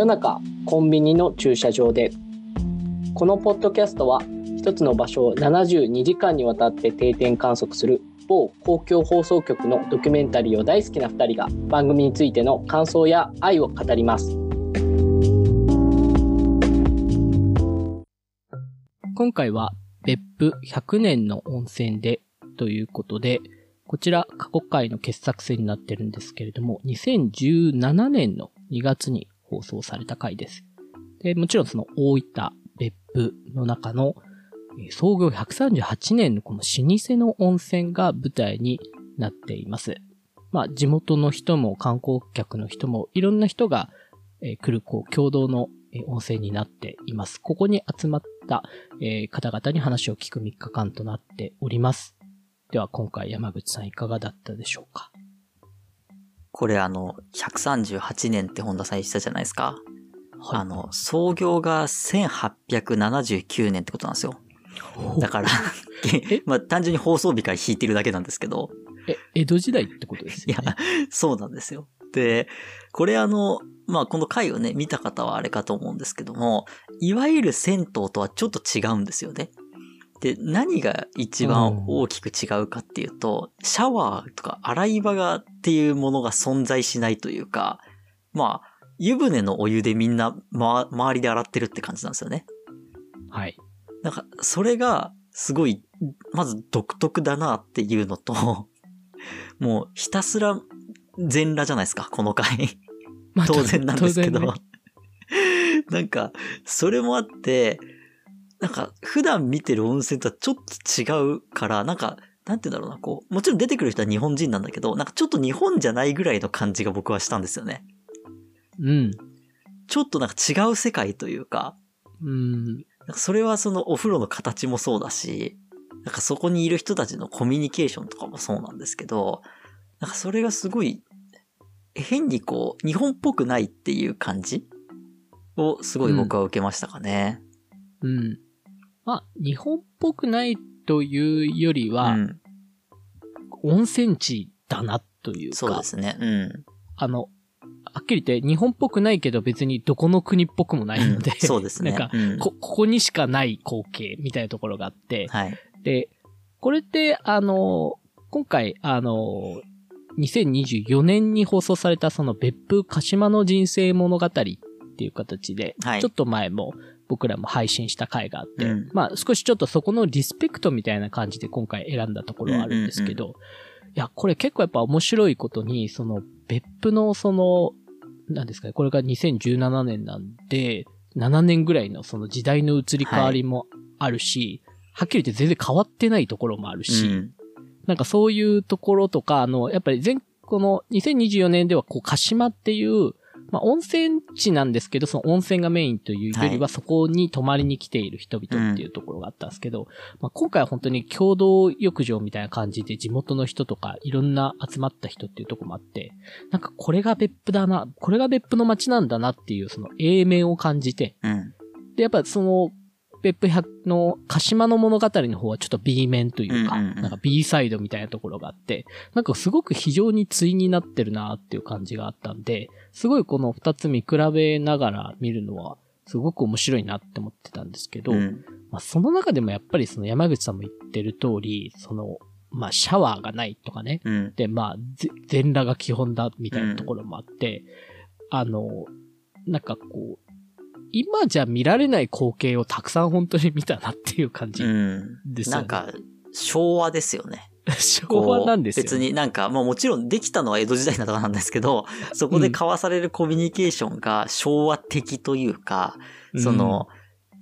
夜中コンビニの駐車場で。このポッドキャストは一つの場所を72時間にわたって定点観測する某公共放送局のドキュメンタリーを大好きな2人が番組についての感想や愛を語ります。今回は別府100年の温泉でということでこちら過去回の傑作選になってるんですけれども2017年の2月に放送された回です。でもちろんその大分別府の中の創業138年のこの老舗の温泉が舞台になっています。まあ、地元の人も観光客の人もいろんな人が、来るこう共同の温泉になっています。ここに集まった、方々に話を聞く3日間となっております。では今回山口さんいかがだったでしょうか？これあの、138年って本田さん言ったじゃないですか。はい、あの、創業が1879年ってことなんですよ。だから まあ単純に放送日から引いてるだけなんですけど。え、江戸時代ってことですよね？いや、そうなんですよ。で、これあの、まあこの回をね、見た方はあれかと思うんですけども、いわゆる銭湯とはちょっと違うんですよね。で、何が一番大きく違うかっていうと、シャワーとか洗い場がっていうものが存在しないというか、まあ、湯船のお湯でみんな、ま、周りで洗ってるって感じなんですよね。はい。なんか、それが、すごい、まず独特だなっていうのと、もうひたすら全裸じゃないですか、この回。当然なんですけど。ね、なんか、それもあって、なんか、普段見てる温泉とはちょっと違うから、なんか、なんて言うんだろうな、こう、もちろん出てくる人は日本人なんだけど、なんかちょっと日本じゃないぐらいの感じが僕はしたんですよね。うん。ちょっとなんか違う世界というか、うん。それはそのお風呂の形もそうだし、なんかそこにいる人たちのコミュニケーションとかもそうなんですけど、なんかそれがすごい、変にこう、日本っぽくないっていう感じをすごい僕は受けましたかね。うん。うん、まあ、日本っぽくないというよりは、うん、温泉地だなというか。そうですね。うん。あの、はっきり言って日本っぽくないけど別にどこの国っぽくもないので、うん、そうですね。なんか、うん、こ、ここにしかない光景みたいなところがあって、はい。で、これって、あの、今回、あの、2024年に放送されたその別府鹿島の人生物語っていう形で、はい、ちょっと前も僕らも配信した回があって、うん、まあ少しちょっとそこのリスペクトみたいな感じで今回選んだところはあるんですけど、うんうんうん、いや、これ結構やっぱ面白いことに、その別府のそのなんですかね、これが2017年なんで、7年ぐらいのその時代の移り変わりもあるし、はい、はっきり言って全然変わってないところもあるし、うん、なんかそういうところとか、あの、やっぱり全、この2024年ではこう、鹿島っていう、まあ、温泉地なんですけど、その温泉がメインというよりは、そこに泊まりに来ている人々っていうところがあったんですけど、まあ、今回は本当に共同浴場みたいな感じで地元の人とかいろんな集まった人っていうところもあって、なんかこれが別府だな、これが別府の街なんだなっていうその A 面を感じて、うん、で、やっぱその別府百の鹿島の物語の方はちょっと B 面というか、うんうんうん、なんか B サイドみたいなところがあって、なんかすごく非常に対になってるなっていう感じがあったんで、すごいこの二つ見比べながら見るのは、すごく面白いなって思ってたんですけど、うん、まあ、その中でもやっぱりその山口さんも言ってる通り、その、まあ、シャワーがないとかね。うん、で、まあ、全裸が基本だみたいなところもあって、うん、あの、なんかこう、今じゃ見られない光景をたくさん本当に見たなっていう感じですよね。うん、なんか、昭和ですよね。昭和なんですよ、ね、別になんか、まあもちろんできたのは江戸時代などなんですけど、そこで交わされるコミュニケーションが昭和的というか、うん、その、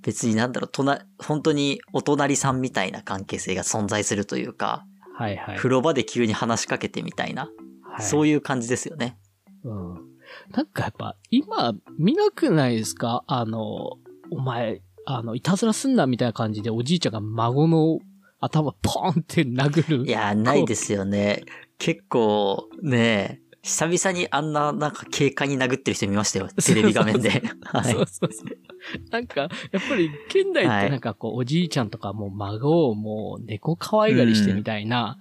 別になんだろう、隣、本当にお隣さんみたいな関係性が存在するというか、はいはい。風呂場で急に話しかけてみたいな、はい、そういう感じですよね。うん。なんかやっぱ、今、見なくないですか？あの、お前、あの、いたずらすんなみたいな感じでおじいちゃんが孫の頭ポーンって殴る。いや、ないですよね。結構、ね久々にあんな、なんか警戒に殴ってる人見ましたよ。テレビ画面で。はい。そうそうそう。なんか、やっぱり、現代ってなんかこう、はい、おじいちゃんとかもう孫をもう猫可愛がりしてみたいな、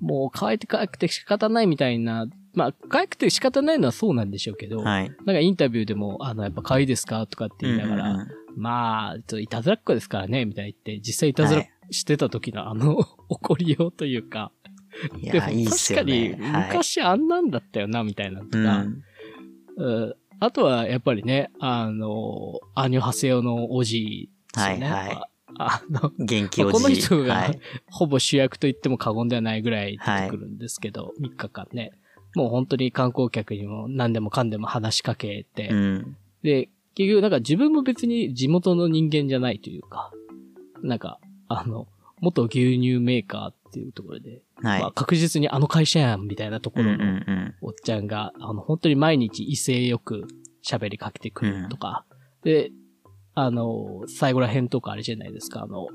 うん、もう可愛くて可愛くて仕方ないみたいなまあ、可愛くて仕方ないのはそうなんでしょうけど、はい、なんかインタビューでも、あの、やっぱ可愛いですかとかって言いながら、うんうんうん、まあ、ちょっといたずらっ子ですからね、みたいに言って、実際いたずらしてた時のあの、怒りようというか、いや、いいっすよね。確かに、昔あんなんだったよな、みたいなとか、うんあとは、やっぱりね、あの、アニョハセヨのおじですよね。はいはい。あの、元気おじ。この人が、ほぼ主役と言っても過言ではないぐらい出てくるんですけど、はい、3日間ね。もう本当に観光客にも何でもかんでも話しかけて、うん、で、結局なんか自分も別に地元の人間じゃないというか、なんか、あの、元牛乳メーカーっていうところで、はい、まあ、確実にあの会社やんみたいなところのおっちゃんが、あの、本当に毎日威勢よく喋りかけてくるとか、うん、で、あの、最後ら辺とかあれじゃないですか、あの、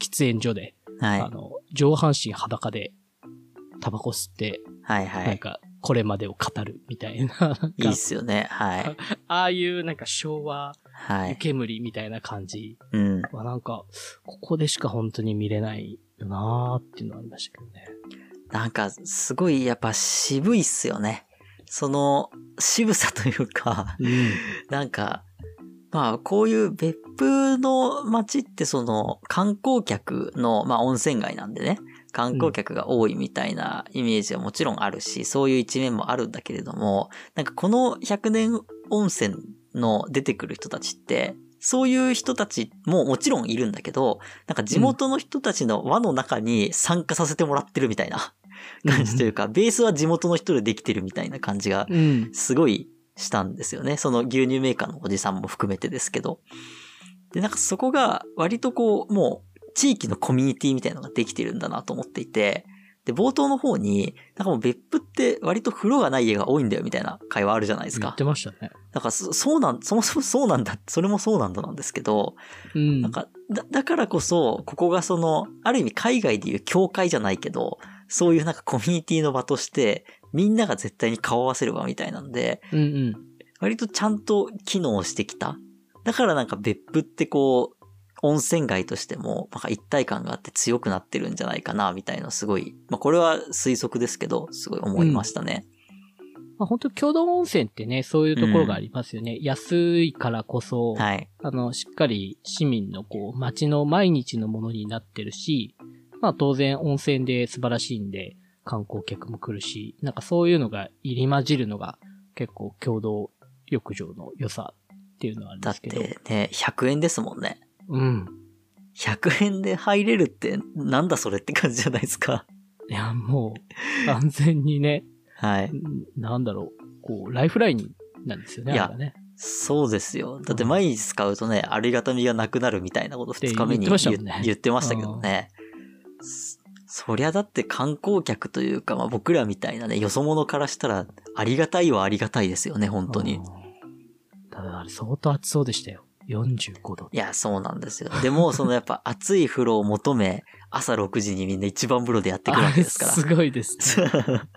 喫煙所で、はい、あの、上半身裸でタバコ吸って、はいはい。なんか、これまでを語るみたいな。いいっすよね。はい。ああいうなんか昭和、はい。煙みたいな感じうん。はなんか、ここでしか本当に見れないよなーっていうのはありましたけどね。なんか、すごいやっぱ渋いっすよね。その、渋さというか、うん、なんか、まあ、こういう別府の街ってその観光客の、まあ温泉街なんでね、観光客が多いみたいなイメージはもちろんあるし、そういう一面もあるんだけれども、なんかこの100年温泉の出てくる人たちって、そういう人たちももちろんいるんだけど、なんか地元の人たちの輪の中に参加させてもらってるみたいな 感じというか、うん、ベースは地元の人でできてるみたいな感じが、すごいしたんですよね。その牛乳メーカーのおじさんも含めてですけど。で、なんかそこが割とこう、もう地域のコミュニティみたいなのができてるんだなと思っていて、で、冒頭の方に、なんかもう別府って割と風呂がない家が多いんだよみたいな会話あるじゃないですか。言ってましたね。だからそ、そうなん、そもそもそうなんだ、それもそうなんだなんですけど、うん、なんか、だ、だからこそ、ここがその、ある意味海外でいう教会じゃないけど、そういうなんかコミュニティの場として、みんなが絶対に顔合わせる場みたいなんで、うんうん、割とちゃんと機能してきた。だからなんか別府ってこう、温泉街としても、なんか一体感があって強くなってるんじゃないかな、みたいなすごい、まあこれは推測ですけど、すごい思いましたね。うん、まあ本当共同温泉ってね、そういうところがありますよね。うん、安いからこそ、はい。あの、しっかり市民のこう、街の毎日のものになってるし、まあ当然温泉で素晴らしいんで、観光客も来るし、なんかそういうのが入り混じるのが結構共同浴場の良さっていうのはあるんですけど。だってね、100円ですもんね。うん。100円で入れるってなんだそれって感じじゃないですか。いや、もう、完全にね。はい。なんだろう。こう、ライフラインなんですよね、いや、ね、そうですよ。だって毎日使うとね、ありがたみがなくなるみたいなこと二日目に言ってね、言ってましたけどね。そりゃだって観光客というか、まあ僕らみたいなね、よそ者からしたら、ありがたいはありがたいですよね、本当に。ただあれ相当暑そうでしたよ。45度。いや、そうなんですよ。でも、そのやっぱ暑い風呂を求め、朝6時にみんな一番風呂でやってくるわけですから。すごいです、ね。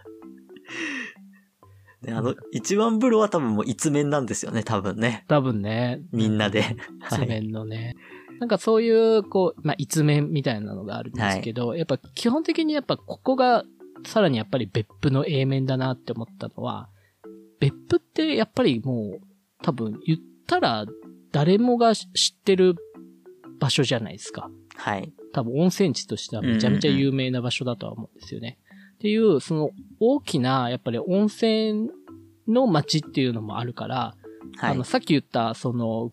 で、あの、一番風呂は多分もう一面なんですよね、多分ね。多分ね。みんなで。一面のね。はい、なんかそういう、こう、まあ、一面みたいなのがあるんですけど、はい、やっぱ基本的にやっぱここが、さらにやっぱり別府の A 面だなって思ったのは、別府ってやっぱりもう、多分言ったら誰もが知ってる場所じゃないですか。はい。多分温泉地としてはめちゃめちゃ有名な場所だとは思うんですよね。うんうん、っていう、その大きな、やっぱり温泉の街っていうのもあるから、はい、あの、さっき言った、その、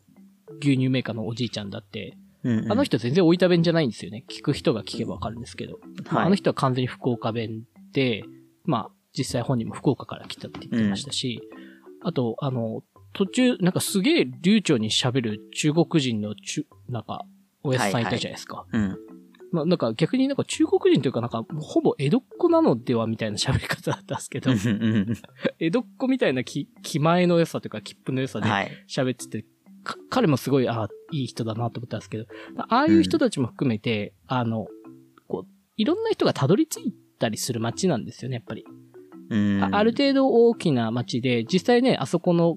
牛乳メーカーのおじいちゃんだって、うんうん、あの人全然大分弁じゃないんですよね。聞く人が聞けばわかるんですけど。はい、あの人は完全に福岡弁で、まあ、実際本人も福岡から来たって言ってましたし、うん、あと、あの、途中、なんかすげえ流暢に喋る中国人のちゅ、なんか、おやすさんいたじゃないですか。はいはい、うん。まあ、なんか逆になんか中国人というかなんか、ほぼ江戸っ子なのではみたいな喋り方だったんですけど、江戸っ子みたいな気、気前の良さというか、切符の良さで喋ってて、はい、彼もすごい、ああ、いい人だなと思ったんですけど、ああいう人たちも含めて、うん、あの、こう、いろんな人がたどり着いたりする街なんですよね、やっぱり。あある程度大きな街で、実際ね、あそこの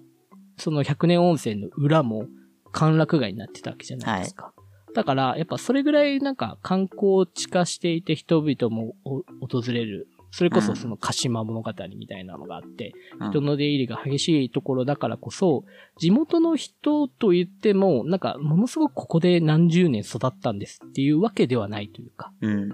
その100年温泉の裏も歓楽街になってたわけじゃないですか。はい、だから、やっぱそれぐらいなんか観光地化していて人々も訪れる。それこそその鹿島物語みたいなのがあって、うん、人の出入りが激しいところだからこそ、地元の人と言っても、なんかものすごくここで何十年育ったんですっていうわけではないというか、うん、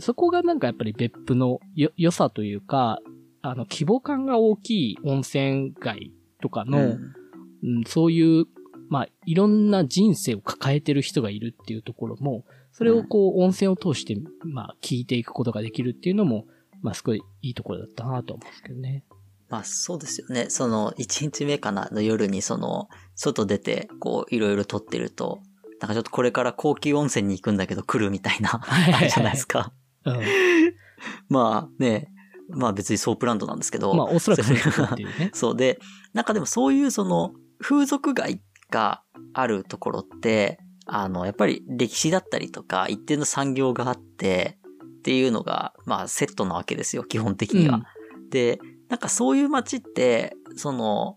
そこがなんかやっぱり別府の良さというか、あの、規模感が大きい温泉街とかの、うん、うん、そういう、まあ、いろんな人生を抱えてる人がいるっていうところも、それをこう、温泉を通して、まあ、聞いていくことができるっていうのも、まあ、すごいいいところだったなと思うんですけどね。まあ、そうですよね。その、1日目かなの夜に、その、外出て、こう、いろいろ撮ってると、なんかちょっとこれから高級温泉に行くんだけど来るみたいな、あるじゃないですか。うん、まあね、まあ別にソープランドなんですけど。まあおそらくそうっていうね。そうで、なんかでもそういうその風俗街があるところって、あの、やっぱり歴史だったりとか、一定の産業があって、っていうのが、まあセットなわけですよ、基本的には。うん、で、なんかそういう街って、その、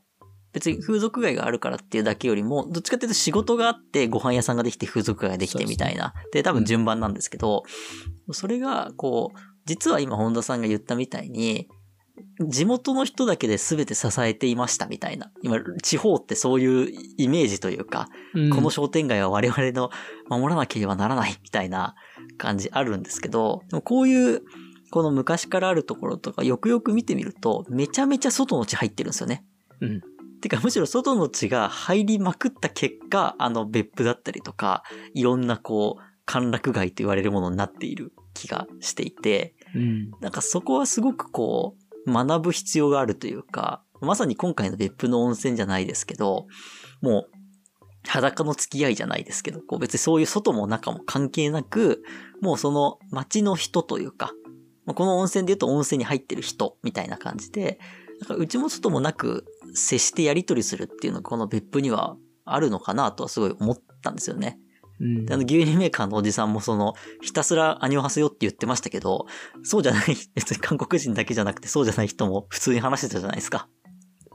別に風俗街があるからっていうだけよりも、どっちかっていうと仕事があってご飯屋さんができて風俗街ができてみたいな。で、多分順番なんですけど、それが、こう、実は今本田さんが言ったみたいに、地元の人だけで全て支えていましたみたいな。今、地方ってそういうイメージというか、うん、この商店街は我々の守らなければならないみたいな感じあるんですけど、でもこういう、この昔からあるところとかよくよく見てみると、めちゃめちゃ外の地入ってるんですよね。うん。てかむしろ外の地が入りまくった結果、あの別府だったりとか、いろんなこう、歓楽街と言われるものになっている気がしていて、うん、なんかそこはすごくこう、学ぶ必要があるというか、まさに今回の別府の温泉じゃないですけど、もう、裸の付き合いじゃないですけど、こう別にそういう外も中も関係なく、もうその街の人というか、この温泉で言うと温泉に入ってる人みたいな感じで、なんか内も外もなく接してやり取りするっていうのがこの別府にはあるのかなとはすごい思ったんですよね。うん、あの牛乳メーカーのおじさんもその、ひたすらアニョハセヨって言ってましたけど、そうじゃない、別に韓国人だけじゃなくてそうじゃない人も普通に話してたじゃないですか。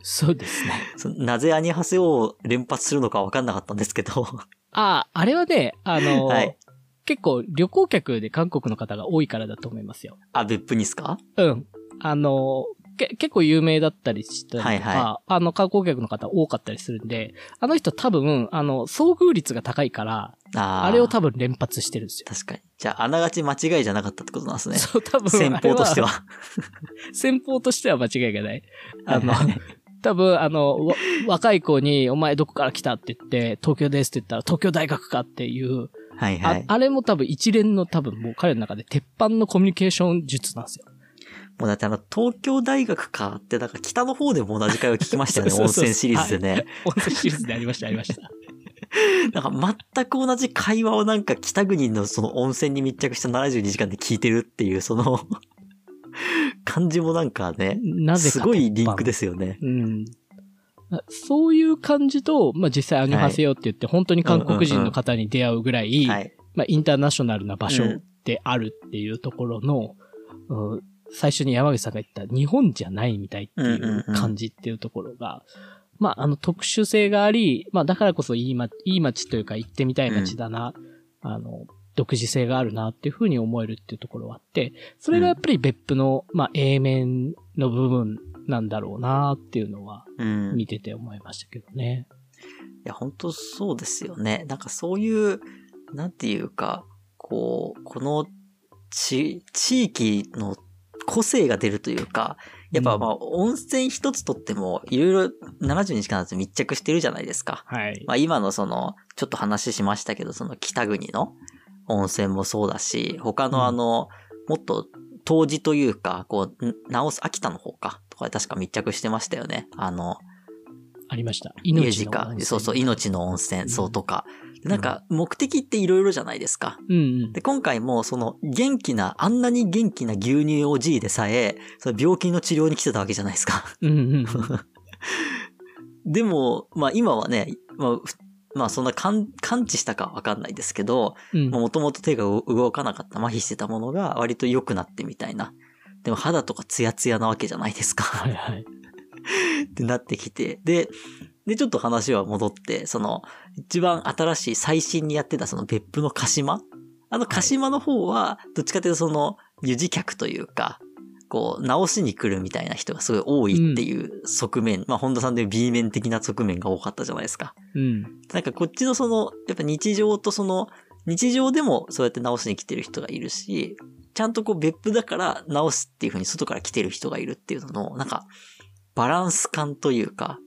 そうですね。なぜアニョハセヨを連発するのかわかんなかったんですけど。ああ、あれはね、あの、はい、結構旅行客で韓国の方が多いからだと思いますよ。あ、別府にすか？うん。あの、け結構有名だったりしたりとか、はいはい、あの、観光客の方多かったりするんで、あの人多分、あの、遭遇率が高いから、ああれを多分連発してるんですよ。確かに。じゃあ、あながち間違いじゃなかったってことなんですね。そう、多分。先方としては。先方としては間違いがない。あの、多分、あの、若い子に、お前どこから来たって言って、東京ですって言ったら、東京大学かっていう、はいはい。ああれも多分一連の多分もう彼の中で鉄板のコミュニケーション術なんですよ。もうだってあの、東京大学かって、なんか北の方でも同じ会話聞きましたよね、温泉シリーズでね、はい。温泉シリーズでありました、ありました。なんか全く同じ会話をなんか北国のその温泉に密着した72時間で聞いてるっていう、その感じもなんかね、なぜかすごいリンクですよね。うん。そういう感じと、まあ、実際アニョハセヨって言って、本当に韓国人の方に出会うぐらい、まあ、インターナショナルな場所であるっていうところの、うん、最初に山口さんが言った日本じゃないみたいっていう感じっていうところが、まあ、あの特殊性があり、まあ、だからこそいい街、いい街というか行ってみたい街だな、うん、あの、独自性があるなっていうふうに思えるっていうところはあって、それがやっぱり別府の、まあ、A 面の部分なんだろうなっていうのは、見てて思いましたけどね。うん、いや、本当そうですよね。なんかそういう、なんていうか、こう、この地、地域の個性が出るというか、やっぱまあ、温泉一つとっても、いろいろ70日間だと密着してるじゃないですか。はい。まあ今のその、ちょっと話しましたけど、その北国の温泉もそうだし、他のあの、もっと当時というか、こう、直す、秋田の方か、とか確か密着してましたよね。あの、ありました。命の温泉。そうそう、命の温泉、そうとか。なんか、目的っていろいろじゃないですか。うん、うん、で、今回も、その、元気な、あんなに元気な牛乳おじいでさえ、その病気の治療に来てたわけじゃないですか。うんうん、でも、まあ今はね、まあ、まあそんな感感知したかわかんないですけど、もともと手が動かなかった、麻痺してたものが割と良くなってみたいな。でも肌とかツヤツヤなわけじゃないですか。はいはい。ってなってきて。で、で、ちょっと話は戻って、その、一番新しい最新にやってたその別府の鹿島？あの鹿島の方は、どっちかというとその、湯治客というか、こう、直しに来るみたいな人がすごい多いっていう側面、うん、まあ、本田さんで B 面的な側面が多かったじゃないですか。うん。なんかこっちのその、やっぱ日常とその、日常でもそうやって直しに来てる人がいるし、ちゃんとこう別府だから直すっていう風に外から来てる人がいるっていうのの、なんか、バランス感というか、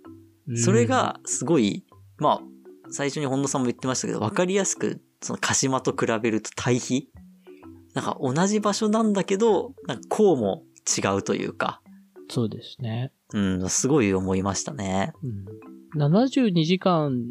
それがすごい、まあ、最初に本田さんも言ってましたけど、わかりやすく、その鹿島と比べると対比なんか同じ場所なんだけど、なんかこうも違うというか。そうですね。うん、すごい思いましたね。うん、72時間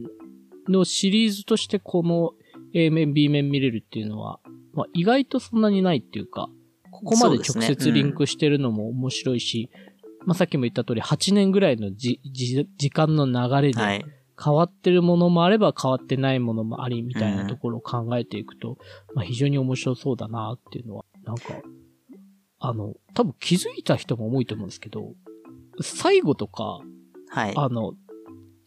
のシリーズとしてこの A 面、B 面見れるっていうのは、まあ、意外とそんなにないっていうか、ここまで直接リンクしてるのも面白いし、ねうん、まあ、さっきも言った通り8年ぐらいのじ、じ、時間の流れで、変わってるものもあれば変わってないものもありみたいなところを考えていくと、うん、まあ、非常に面白そうだなっていうのは、なんか、あの、多分気づいた人も多いと思うんですけど、最後とか、はい。あの、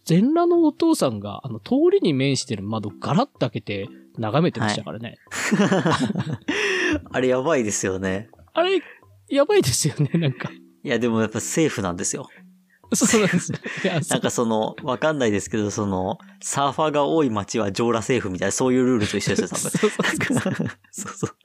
全裸のお父さんが、あの、通りに面してる窓ガラッと開けて眺めてましたからね。はい、あれやばいですよね。あれ、やばいですよね、なんか。いや、でもやっぱセーフなんですよ。そうなんですなんかその、わかんないですけど、その、サーファーが多い街は上裸セーフみたいな、そういうルールと一緒ですよ、多分。そうそう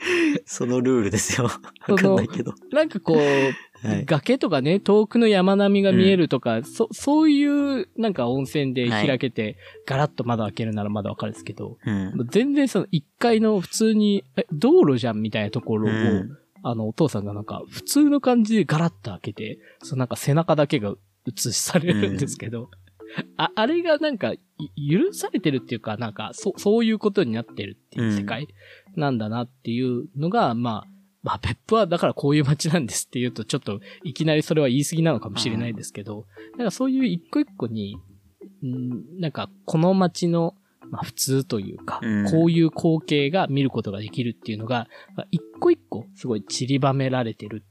そのルールですよ。わかんないけど。なんかこう、はい、崖とかね、遠くの山並みが見えるとか、うん、そ、そういうなんか温泉で開けて、ガラッと窓開けるならまだわかるんですけど、うん、全然その1階の普通に、え、道路じゃんみたいなところを、うん、あの、お父さんがなんか普通の感じでガラッと開けて、そのなんか背中だけが映されるんですけど、あ、あれがなんか、許されてるっていうか、なんか、そ、そういうことになってるっていう世界なんだなっていうのが、まあ、まあ、別府はだからこういう街なんですって言うと、ちょっといきなりそれは言い過ぎなのかもしれないですけど、なんかそういう一個一個に、んなんかこの街の、まあ普通というか、うん、こういう光景が見ることができるっていうのが、一個一個すごい散りばめられてる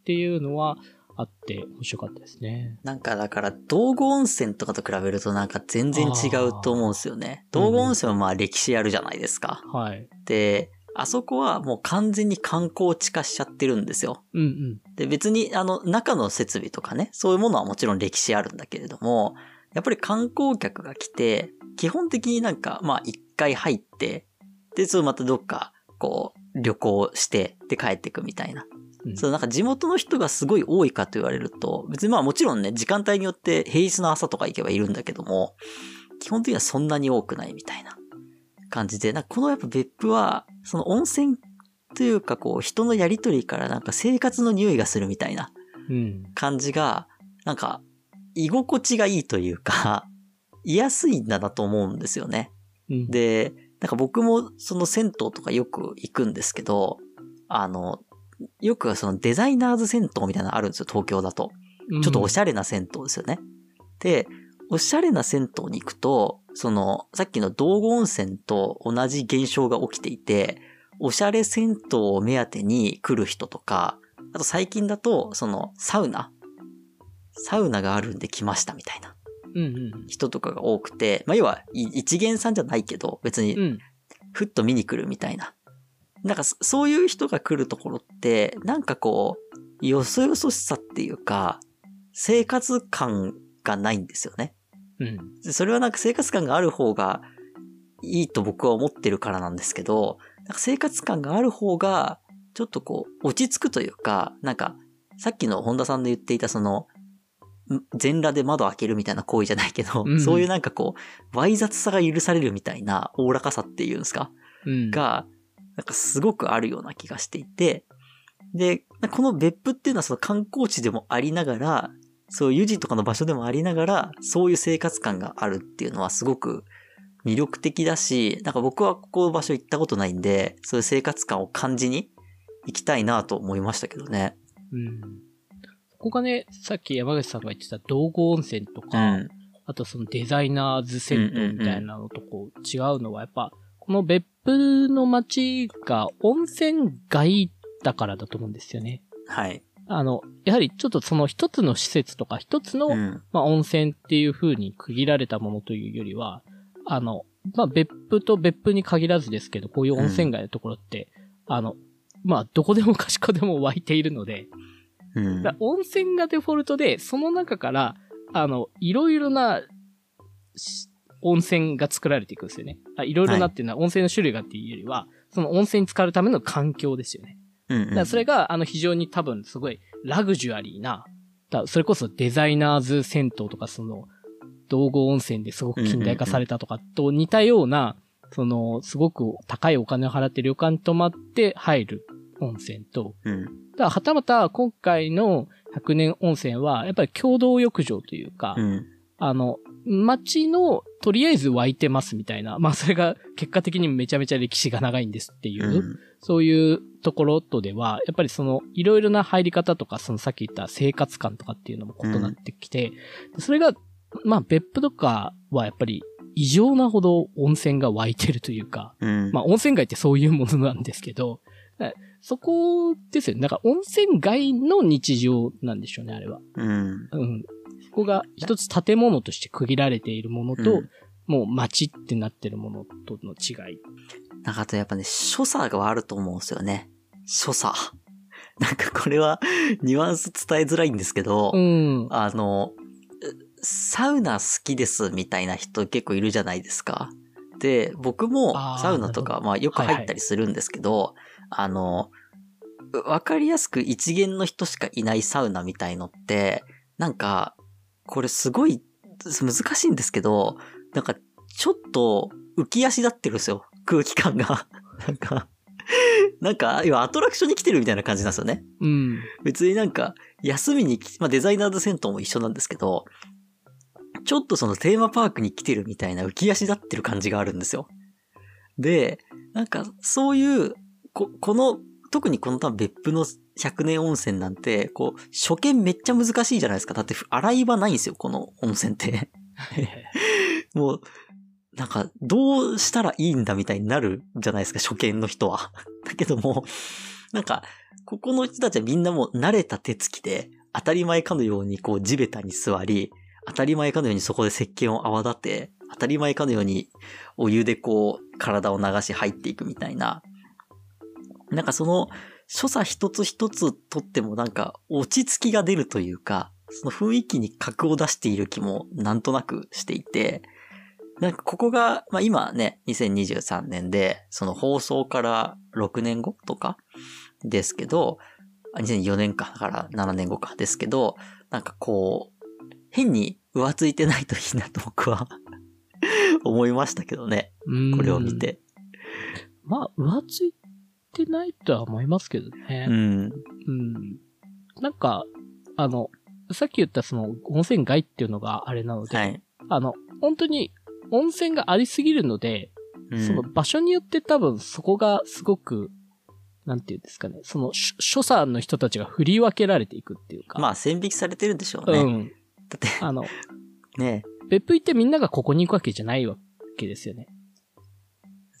っていうのは、あって面白かったですね。なんかだから道後温泉とかと比べるとなんか全然違うと思うんですよね。道後温泉はまあ歴史あるじゃないですか。はい。で、あそこはもう完全に観光地化しちゃってるんですよ。うんうん。で、別にあの中の設備とかね、そういうものはもちろん歴史あるんだけれども、やっぱり観光客が来て、基本的になんかまあ一回入って、で、それまたどっかこう旅行して、で帰ってくみたいな。うん、そう、なんか地元の人がすごい多いかと言われると、別にまあもちろんね、時間帯によって平日の朝とか行けばいるんだけども、基本的にはそんなに多くないみたいな。感じで、なんかこのやっぱ別府は、その温泉というかこう人のやりとりからなんか生活の匂いがするみたいな感じが、なんか居心地がいいというか、居やすいんだなと思うんですよね。うん、で、なんか僕もその銭湯とかよく行くんですけど、あの、よくそのデザイナーズ銭湯みたいなのあるんですよ、東京だと。ちょっとおしゃれな銭湯ですよね。うん、で、おしゃれな銭湯に行くと、その、さっきの道後温泉と同じ現象が起きていて、おしゃれ銭湯を目当てに来る人とか、あと最近だと、その、サウナサウナがあるんで来ましたみたいな。人とかが多くて、まあ、要は、一元さんじゃないけど、別に、ふっと見に来るみたいななんかそういう人が来るところって、なんかこう、よそよそしさっていうか、生活感がないんですよね。うん。それはなんか生活感がある方がいいと僕は思ってるからなんですけど、なんか生活感がある方が、ちょっとこう、落ち着くというか、なんか、さっきの本田さんの言っていたその、全裸で窓開けるみたいな行為じゃないけど、うん、そういうなんかこう、わい雑さが許されるみたいな、おおらかさっていうんですか、うん、が、なんかすごくあるような気がしていて、で、この別府っていうのはその観光地でもありながら、そういう湯治とかの場所でもありながら、そういう生活感があるっていうのはすごく魅力的だし、なんか僕はここの場所行ったことないんで、そういう生活感を感じに行きたいなと思いましたけどね。うん。ここがね、さっき山口さんが言ってた道後温泉とか、うん、あとそのデザイナーズ銭湯みたいなのとこう違うのはやっぱ、この別府の街が温泉街だからだと思うんですよね。はい。あの、やはりちょっとその一つの施設とか一つの、うん、まあ温泉っていう風に区切られたものというよりは、あの、まあ別府と別府に限らずですけど、こういう温泉街のところって、うん、あの、まあ、どこでもかしこでも湧いているので、うん。温泉がデフォルトで、その中から、あの、いろいろな、温泉が作られていくんですよね。あいろいろなっていうのは温泉の種類がっていうよりは、その温泉に浸かるための環境ですよね。うんうん、だからそれが、あの、非常に多分すごいラグジュアリーな、だそれこそデザイナーズ銭湯とかその、道後温泉ですごく近代化されたとかと似たような、その、すごく高いお金を払って旅館に泊まって入る温泉と、うん、だはたまた今回の100年温泉は、やっぱり共同浴場というか、うん、あの、街のとりあえず湧いてますみたいな、まあそれが結果的にめちゃめちゃ歴史が長いんですっていう、うん、そういうところとでは、やっぱりそのいろいろな入り方とか、そのさっき言った生活感とかっていうのも異なってきて、それがまあ、別府とかはやっぱり異常なほど温泉が湧いてるというか、うん、まあ温泉街ってそういうものなんですけど、そこですよね。だから温泉街の日常なんでしょうね、あれは。うん。うん。そこが一つ建物として区切られているものと、うん、もう街ってなってるものとの違い。なんかあとやっぱね、所作があると思うんですよね。所作。なんかこれはニュアンス伝えづらいんですけど、うん、あの、サウナ好きですみたいな人結構いるじゃないですか。で、僕もサウナとか、まあよく入ったりするんですけど、はいはい、あの、わかりやすく一元の人しかいないサウナみたいのって、なんか、これすごい難しいんですけど、なんかちょっと浮き足立ってるんですよ。空気感が。なんか、なんか、要はアトラクションに来てるみたいな感じなんですよね。うん。別になんか、休みにまあデザイナーズ銭湯も一緒なんですけど、ちょっとそのテーマパークに来てるみたいな浮き足立ってる感じがあるんですよ。で、なんかそういう、こ、この、特にこの多分別府の100年温泉なんて、こう、初見めっちゃ難しいじゃないですか。だって洗い場ないんですよ、この温泉ってもう、なんか、どうしたらいいんだみたいになるじゃないですか、初見の人は。だけども、なんか、ここの人たちはみんなもう慣れた手つきで、当たり前かのようにこう地べたに座り、当たり前かのようにそこで石鹸を泡立て、当たり前かのようにお湯でこう体を流し入っていくみたいな。なんかその所作一つ一つとってもなんか落ち着きが出るというか、その雰囲気に格を出している気もなんとなくしていて、なんかここが、まあ今ね、2023年で、その放送から6年後とかですけど、2004年か、だから7年後かですけど、なんかこう、変に浮ついてないといいなと僕は 思いましたけどね。これを見て。まあ、浮ついてないとは思いますけどね。うん。うん。なんか、あの、さっき言ったその温泉街っていうのがあれなので、はい、あの、本当に温泉がありすぎるので、うん、その場所によって多分そこがすごく、なんていうんですかね、その所作の人たちが振り分けられていくっていうか。まあ線引きされてるんでしょうね。うん。だって、あの、ね別府行ってみんながここに行くわけじゃないわけですよね。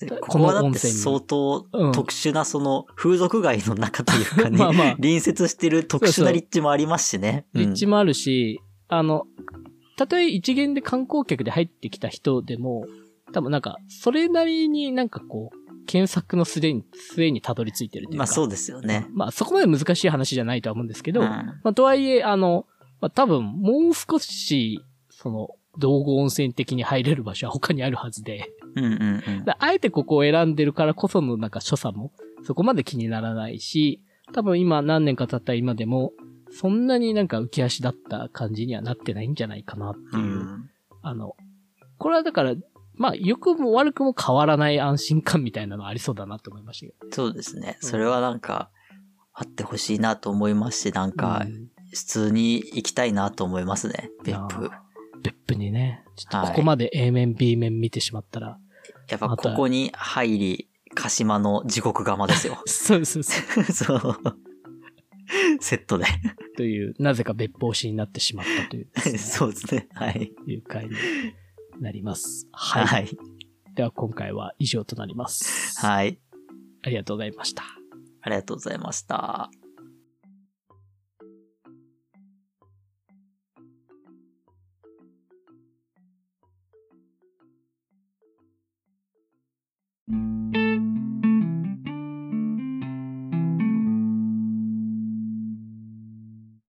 ここはだって相当特殊なその風俗街の中というかね、まあまあ、隣接してる特殊な立地もありますしね。立地もあるし、あの、たとえ一元で観光客で入ってきた人でも、多分なんか、それなりになんかこう、検索の末に、末にたどり着いてるというか。まあそうですよね。まあそこまで難しい話じゃないとは思うんですけど、うん、まあとはいえ、あの、まあ多分もう少し、その、道後温泉的に入れる場所は他にあるはずで。うんうんうん。あえてここを選んでるからこそのなんか所作もそこまで気にならないし、多分今何年か経った今でも、そんなになんか浮き足だった感じにはなってないんじゃないかなっていう。うん、あの、これはだから、まあ、良くも悪くも変わらない安心感みたいなのありそうだなと思いましたけど。そうですね。それはなんか、あってほしいなと思いますし、なんか、普通に行きたいなと思いますね、別府。別府にね。ちょっとここまで A 面、B 面見てしまったら。やっぱここに入り、鹿島の地獄釜ですよ。そうそうそう。そう。セットで。という、なぜか別方詞になってしまったという、ね、そうですね。はい。いう回になります。はい。はい、では今回は以上となります。はい。ありがとうございました。ありがとうございました。